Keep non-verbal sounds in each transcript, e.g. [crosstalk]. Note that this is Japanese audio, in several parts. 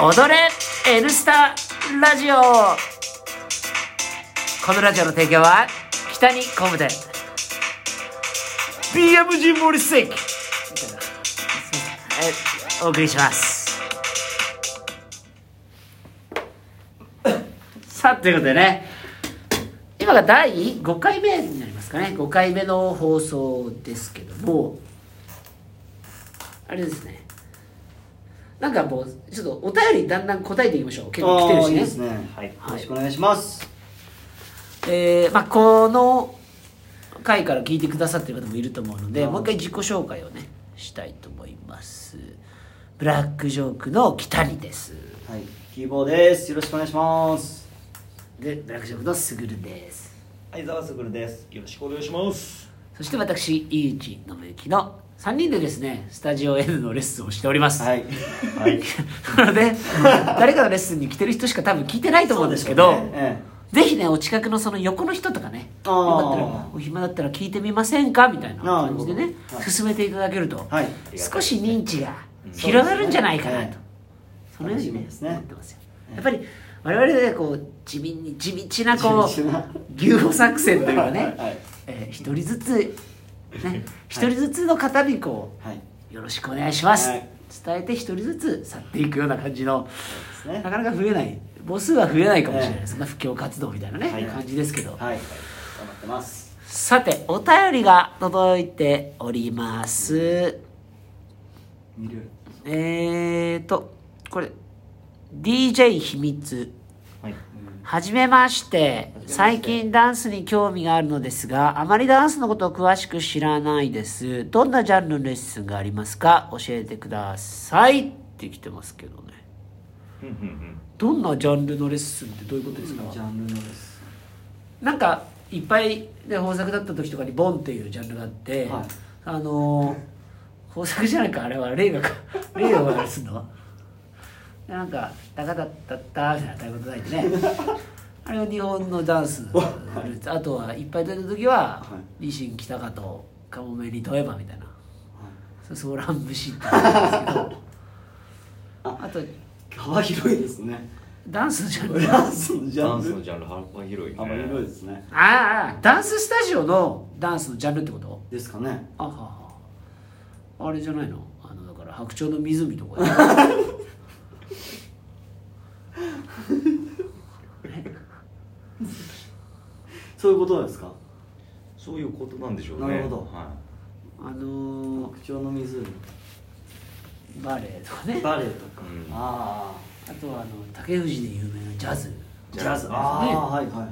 踊れ N スタラジオ。このラジオの提供は北に工務店 BMG モリステーキはいお送りします。[coughs] さあということでね。今が第5回目になりますかね。5回目の放送ですけども。あれですねなんかもうちょっとお便りだんだん答えていきましょう。結構来てるしね。いいですね。はい、よろしくお願いします。えーまあ、この回から聞いてくださってる方もいると思うのでもう一回自己紹介をねしたいと思います。ブラックジョークの北にです。はいキーボーです。よろしくお願いします。でブラックジョークのすぐるです。相沢すぐるです。よろしくお願いしますそして私井内信之の3人でですねスタジオ N のレッスンをしております、はい。はい。[laughs] なので誰かのレッスンに来てる人しか多分聞いてないと思うんですけどぜひねお近くのその横の人とかねよかったらお暇だったら聞いてみませんか？みたいな感じでね進めていただけると、はい。少し認知が広がるんじゃないかなと、うんそのように思ってますよ。やっぱり我々でこう地味に地道なこう牛歩作戦というかね、[laughs] えー一人ずつね一人ずつの方にこう、はい。よろしくお願いします、はい。伝えて一人ずつ去っていくような感じのですね。なかなか増えない。母数は増えないかもしれない、そんな布教活動みたいなね、はい。感じですけど、はい。頑張ってます。さてお便りが届いております。えーとこれ DJ 秘密。はいはじめまして。最近ダンスに興味があるのですがあまりダンスのことを詳しく知らないです。どんなジャンルのレッスンがありますか？教えてください。って来てますけどね。どんなジャンルのレッスンってどういうことですか？ジャンルのですなんかいっぱいで豊作だった時とかにボンっていうジャンルがあって、はい。あのー豊作じゃないかあれは令和か令和がすんのなんか「タカタッタッタ」みたいな太鼓叩いてね。[laughs] あれは日本のダンス。あとはいっぱい出た時はは「ニシン北かとカモメに問えば」みたいな。そソーラン節って言うんですけど。あと幅広いですね。ダンスのジャンルダンスのジャダンルのジャンル幅広いね。幅広いですね。ああダンススタジオのダンスのジャンルってこと？ですかね。あはは。あれじゃないの？あのだから白鳥の湖とか [laughs] そういうことですか？そういうことなんでしょうね。なるほど。はあのー白鳥の湖バレエとかね。バレエとか、うん。ああとはあの竹藤で有名なジャズ。あジャズね。ああはいはいはい。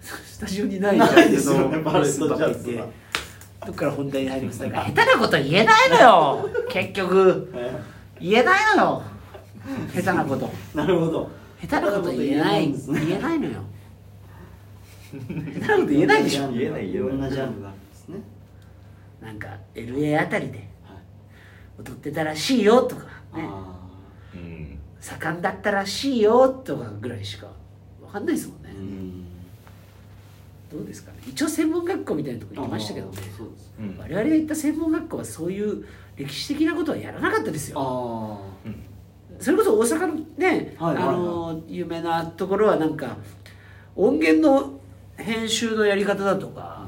スタジオにないないですよねジャズのバレエとジャズは。どっから本題に入りますだから。下手なこと言えないのよ。結局。え？言えないのよ。下手なこと。ー [laughs] なるほど。下手なこと言えないんですね。言えないのよ [laughs] なこと言えないでしょ。言えないい。ろんなジャンルがあるんですね。なんか LA あたりではい。踊ってたらしいよとかね。うん。盛んだったらしいよとかぐらいしかわかんないですもんね。ー、うん。どうですかね。一応専門学校みたいなところ行きましたけどね。うん。我々が行った専門学校はそういう歴史的なことはやらなかったですよ。それこそ大阪のね、はいはいはいあの有名なところはなんか音源の編集のやり方だとか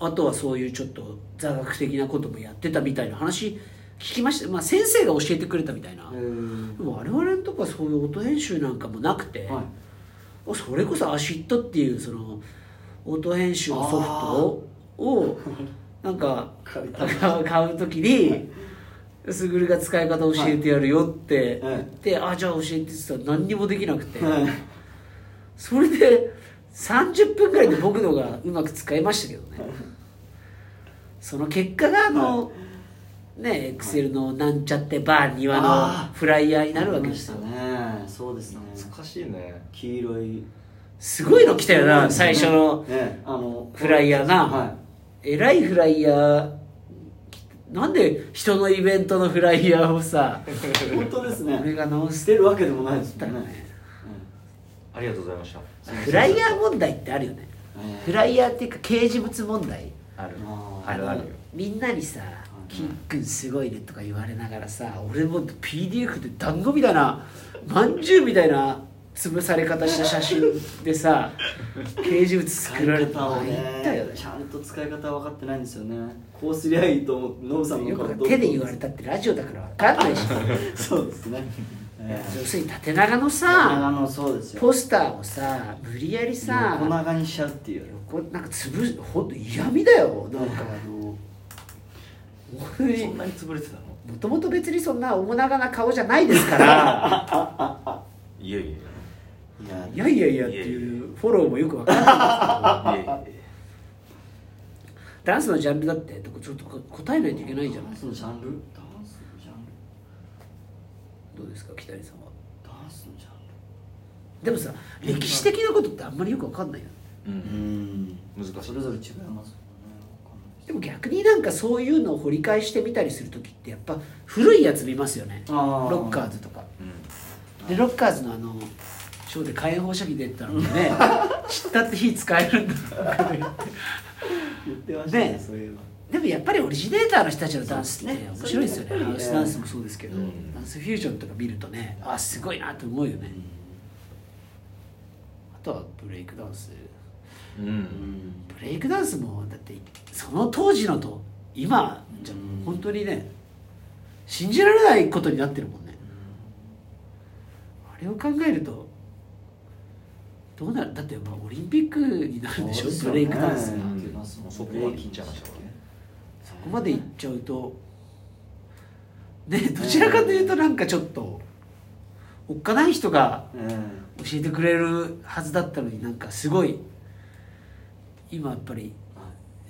あとはそういうちょっと座学的なこともやってたみたいな話聞きました。まあ先生が教えてくれたみたいな。でも我々のとこはそういう音編集なんかもなくて、はい。それこそアシットっていうその音編集のソフトをなんか買う時にすぐるが使い方教えてやるよってはい。言って、あじゃあ教えてって言ったら何にもできなくて、はい。それで30分ぐらいで僕のがうまく使いましたけどね。その結果があの、ねエクセルのなんちゃってバー庭あのフライヤーになるわけですよ。ねそうですね。懐かしいね。黄色い。すごいの来たよな最初のねあのフライヤーな。はえらいフライヤー。なんで人のイベントのフライヤーをさい本当ですね。俺が直す捨てるわけでもないですもんね。ねありがとうございました。フライヤー問題ってあるよね。うん。フライヤーっていうか掲示物問題。ある。あるあるよ。みんなにさ「キックンすごいね」とか言われながらさ俺も PDF で団子みたいなまんじゅうみたいな潰され方した写真でさ [laughs] 掲示物作られたの使い方を言ったよねねちゃんと使い方分かってないんですよね。こうすりゃいいと思ってノブさんのよ顔く手で言われたってラジオだから分かんないし。[laughs] そうですね、え要するに縦長の長さ野そうですよ。ポスターをさ無理やりさ横長にしちゃうっていう。こうなんか潰ほんと嫌味だよなんか。あのそんなに潰れてたの？もともと別にそんな面長な顔じゃないですから。いやいやいいやいやいやいやっていうフォローもよくわかんないですけど。やいやいや。ダンスのジャンルだってちょっと答えないといけないじゃないダンスのジャンルダンスのジャンル？どうですか北谷さんは？ダンスのジャンでもさ歴史的なことってあんまりよくわかんないようん。難しい。それぞれ違いますもんね。わかんないでも逆になんかそういうのを掘り返してみたりする時ってやっぱ古いやつ見ますよね。あー。ロッカーズとか。うん。でロッカーズのあのショーで火炎放射器出てたのにね [laughs] 知ったって火使えるんだとか言って。言ってましたねね。そういえばでもやっぱりオリジネーターの人たちのダンスって面白いですよね。ハウスダンスもそうですけど、うん。ダンスフュージョンとか見るとねあすごいなと思うよね、あとはブレイクダンス。うん。うん。ブレイクダンスもだってその当時のと今じゃうん。本当にね信じられないことになってるもんね。あれを考えるとどうなるだってまあオリンピックになるんでしょ？ブレイクダンスが、そこまで行っちゃいこまでいっちゃうと。ねどちらかというとなんかちょっとおっかない人がえ教えてくれるはずだったのになんかすごい今やっぱり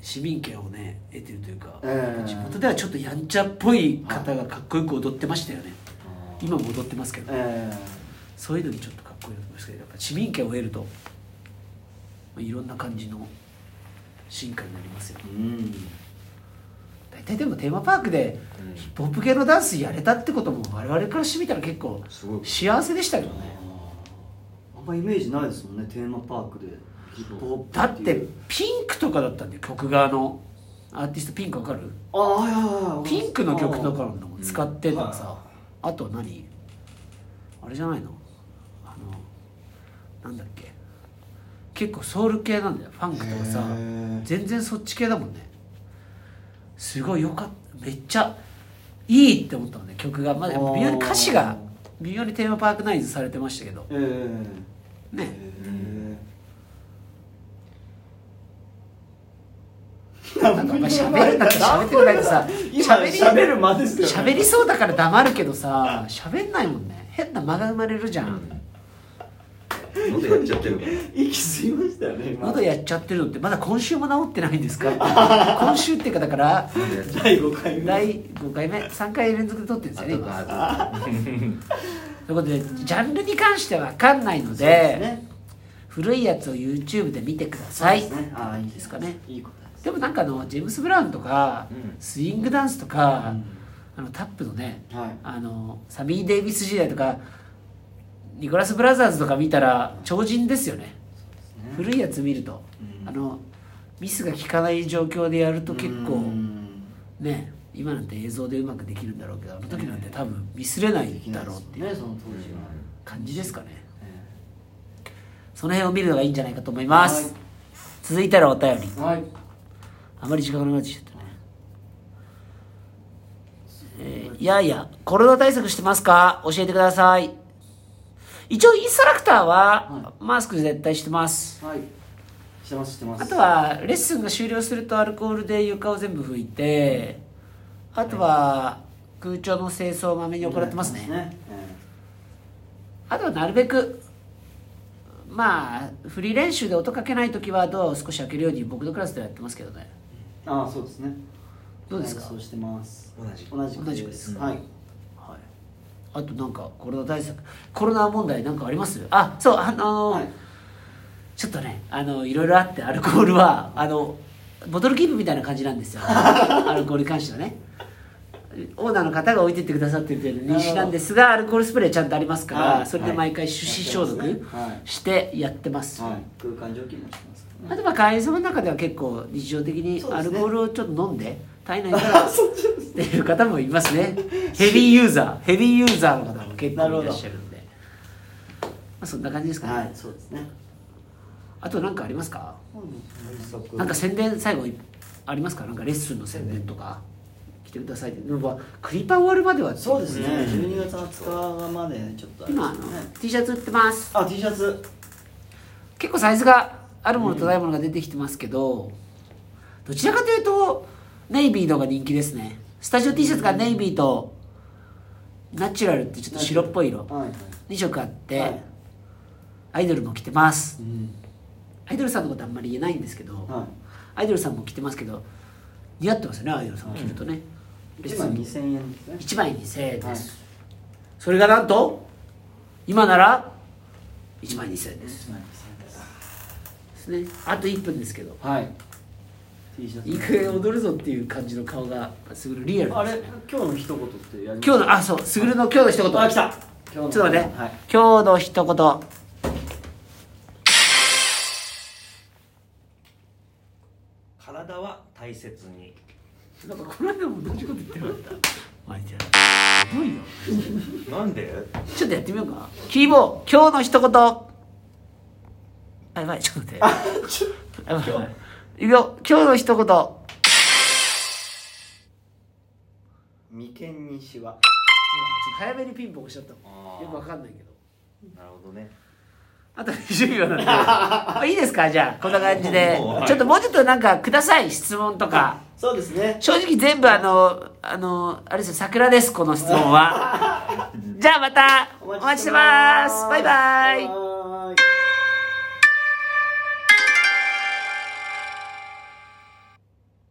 市民権をね得てるというか、ええ地元ではちょっとやんちゃっぽい方がかっこよく踊ってましたよね、え今も踊ってますけど、えそういうのにちょっとかっこいいと思いますけどやっぱ市民権を得ると、まあ、いろんな感じの進化になりますよえうん大体でもテーマパークでうんヒップホップ系のダンスやれたってことも我々からしてみたら結構幸せでしたけどね。あんまイメージないですもんねテーマパークでヒップホップだってピンクとかだったんだよ曲側の。アーティストピンクわかる？ああはいはいはいピンクの曲とかのも使ってんのはさ。あと何？あれじゃないの？あのなんだっけ？結構ソウル系なんだよファンクとかさ。全然そっち系だもんねすごいよかった。めっちゃいいって思ったのね曲が。まだ微妙に歌詞が微妙にテーマパークナイズされてましたけど。ええ。ね。えなんかお前喋るなんか喋ってないとさ喋りそうだから黙るけどさ喋んないもんね。変な間が生まれるじゃん喉やっちゃってるから。息吸いましたよね今。喉やっちゃってるのってまだ今週も治ってないんですか？[laughs] 今週っていうかだから第5回目。第5回目？3回連続で撮ってるんですよね今。あ [laughs] ということでジャンルに関しては分かんないのでね。古いやつを YouTube で見てください。ね。ああいいですかね。いいことでもなんかあのジェームス・ブラウンとか、うん。スイングダンスとか、うん。あのタップのねはい。あのサミー・デイビス時代とかニコラス・ブラザーズとか見たら超人ですよね。古いやつ見ると、うん。あのミスが効かない状況でやると結構うん。ね今なんて映像でうまくできるんだろうけどあの時なんて多分ミスれないできないですだろうっていう感じですかね。えその辺を見るのがいいんじゃないかと思います、はい。続いてのお便り。えはい。あまり時間がなくなっちゃったね。えーいやいやコロナ対策してますか？教えてください一応インストラクターははマスク絶対してます。はい。してますしてます。あとはレッスンが終了するとアルコールで床を全部拭いてあとは空調の清掃をまめに行ってますね。ねあとはなるべくまあフリー練習で音かけない時はドアを少し開けるように僕のクラスではやってますけどね。えああそうですね。どうですか？はいそうしてます。同じ同じく。同じくです。はいはいあとなんかコロナ対策コロナ問題なんかあります？あそうあのはい。ちょっとねあのいろいろあってアルコールはあのボトルキープみたいな感じなんですよ。[laughs] アルコールに関してはね。オーナーの方が置いてってくださってるという認識なんですがアルコールスプレーちゃんとありますから、はい。それで毎回手指消毒してやってます、はい。空間除菌もしてます。あとまあ会社の中では結構日常的にアルコールをちょっと飲んで体内からそっちですっていう方もいますね。[laughs] ヘビーユーザー。ヘビーユーザーの方も結構いらっしゃるんで。まあそんな感じですかね、はいそうですね。あと何かありますか？なんか宣伝最後いありますか？なんかレッスンの宣伝とか。来てくださいって。でもクリパ終わるまではそうですね。うん。12月20日までちょっとあれ今あの T シャツ売ってます。あ T シャツ。結構サイズがあるものとないものが出てきてますけど、どちらかというとネイビーのが人気ですね。スタジオ T シャツがネイビーとナチュラルってちょっと白っぽい色はいはい。2色あって、はい。アイドルも着てます。うん。アイドルさんのことあんまり言えないんですけど、はアイドルさんも着てますけど似合ってますよねアイドルさんも着るとね、い1万2000円ですね。1枚2000円です、はい。それがなんと今なら1万2000円です。1万2000円です。ですね。あと1分ですけど。はい T シャツ。いい加減踊るぞっていう感じの顔がすぐるリアルあれです。ね今日の一言ってやり今日のあそうすぐるの今日の一言。あ来た。今日の。ちょっと待って、はい。今日の一言。体は大切に。なんかこの間も同じこと言ってなかった。マジですごいよなんで？ちょっとやってみようか。キーボー今日の一言。あやばいちょっと待って。やばいやばいいくよ。今日の一言。眉間にしわ。今ちょっと早めにピンポン押しちゃった。よくわかんないけど。なるほどね。あと20秒なんで。ま [laughs] あいいですか？じゃあこんな感じで。ちょっともうちょっとなんかください質問とか。そうですね。正直全部あのあのあれですよ。桜ですこの質問は。[laughs] じゃあまたお待ちしてます。バイバイバイ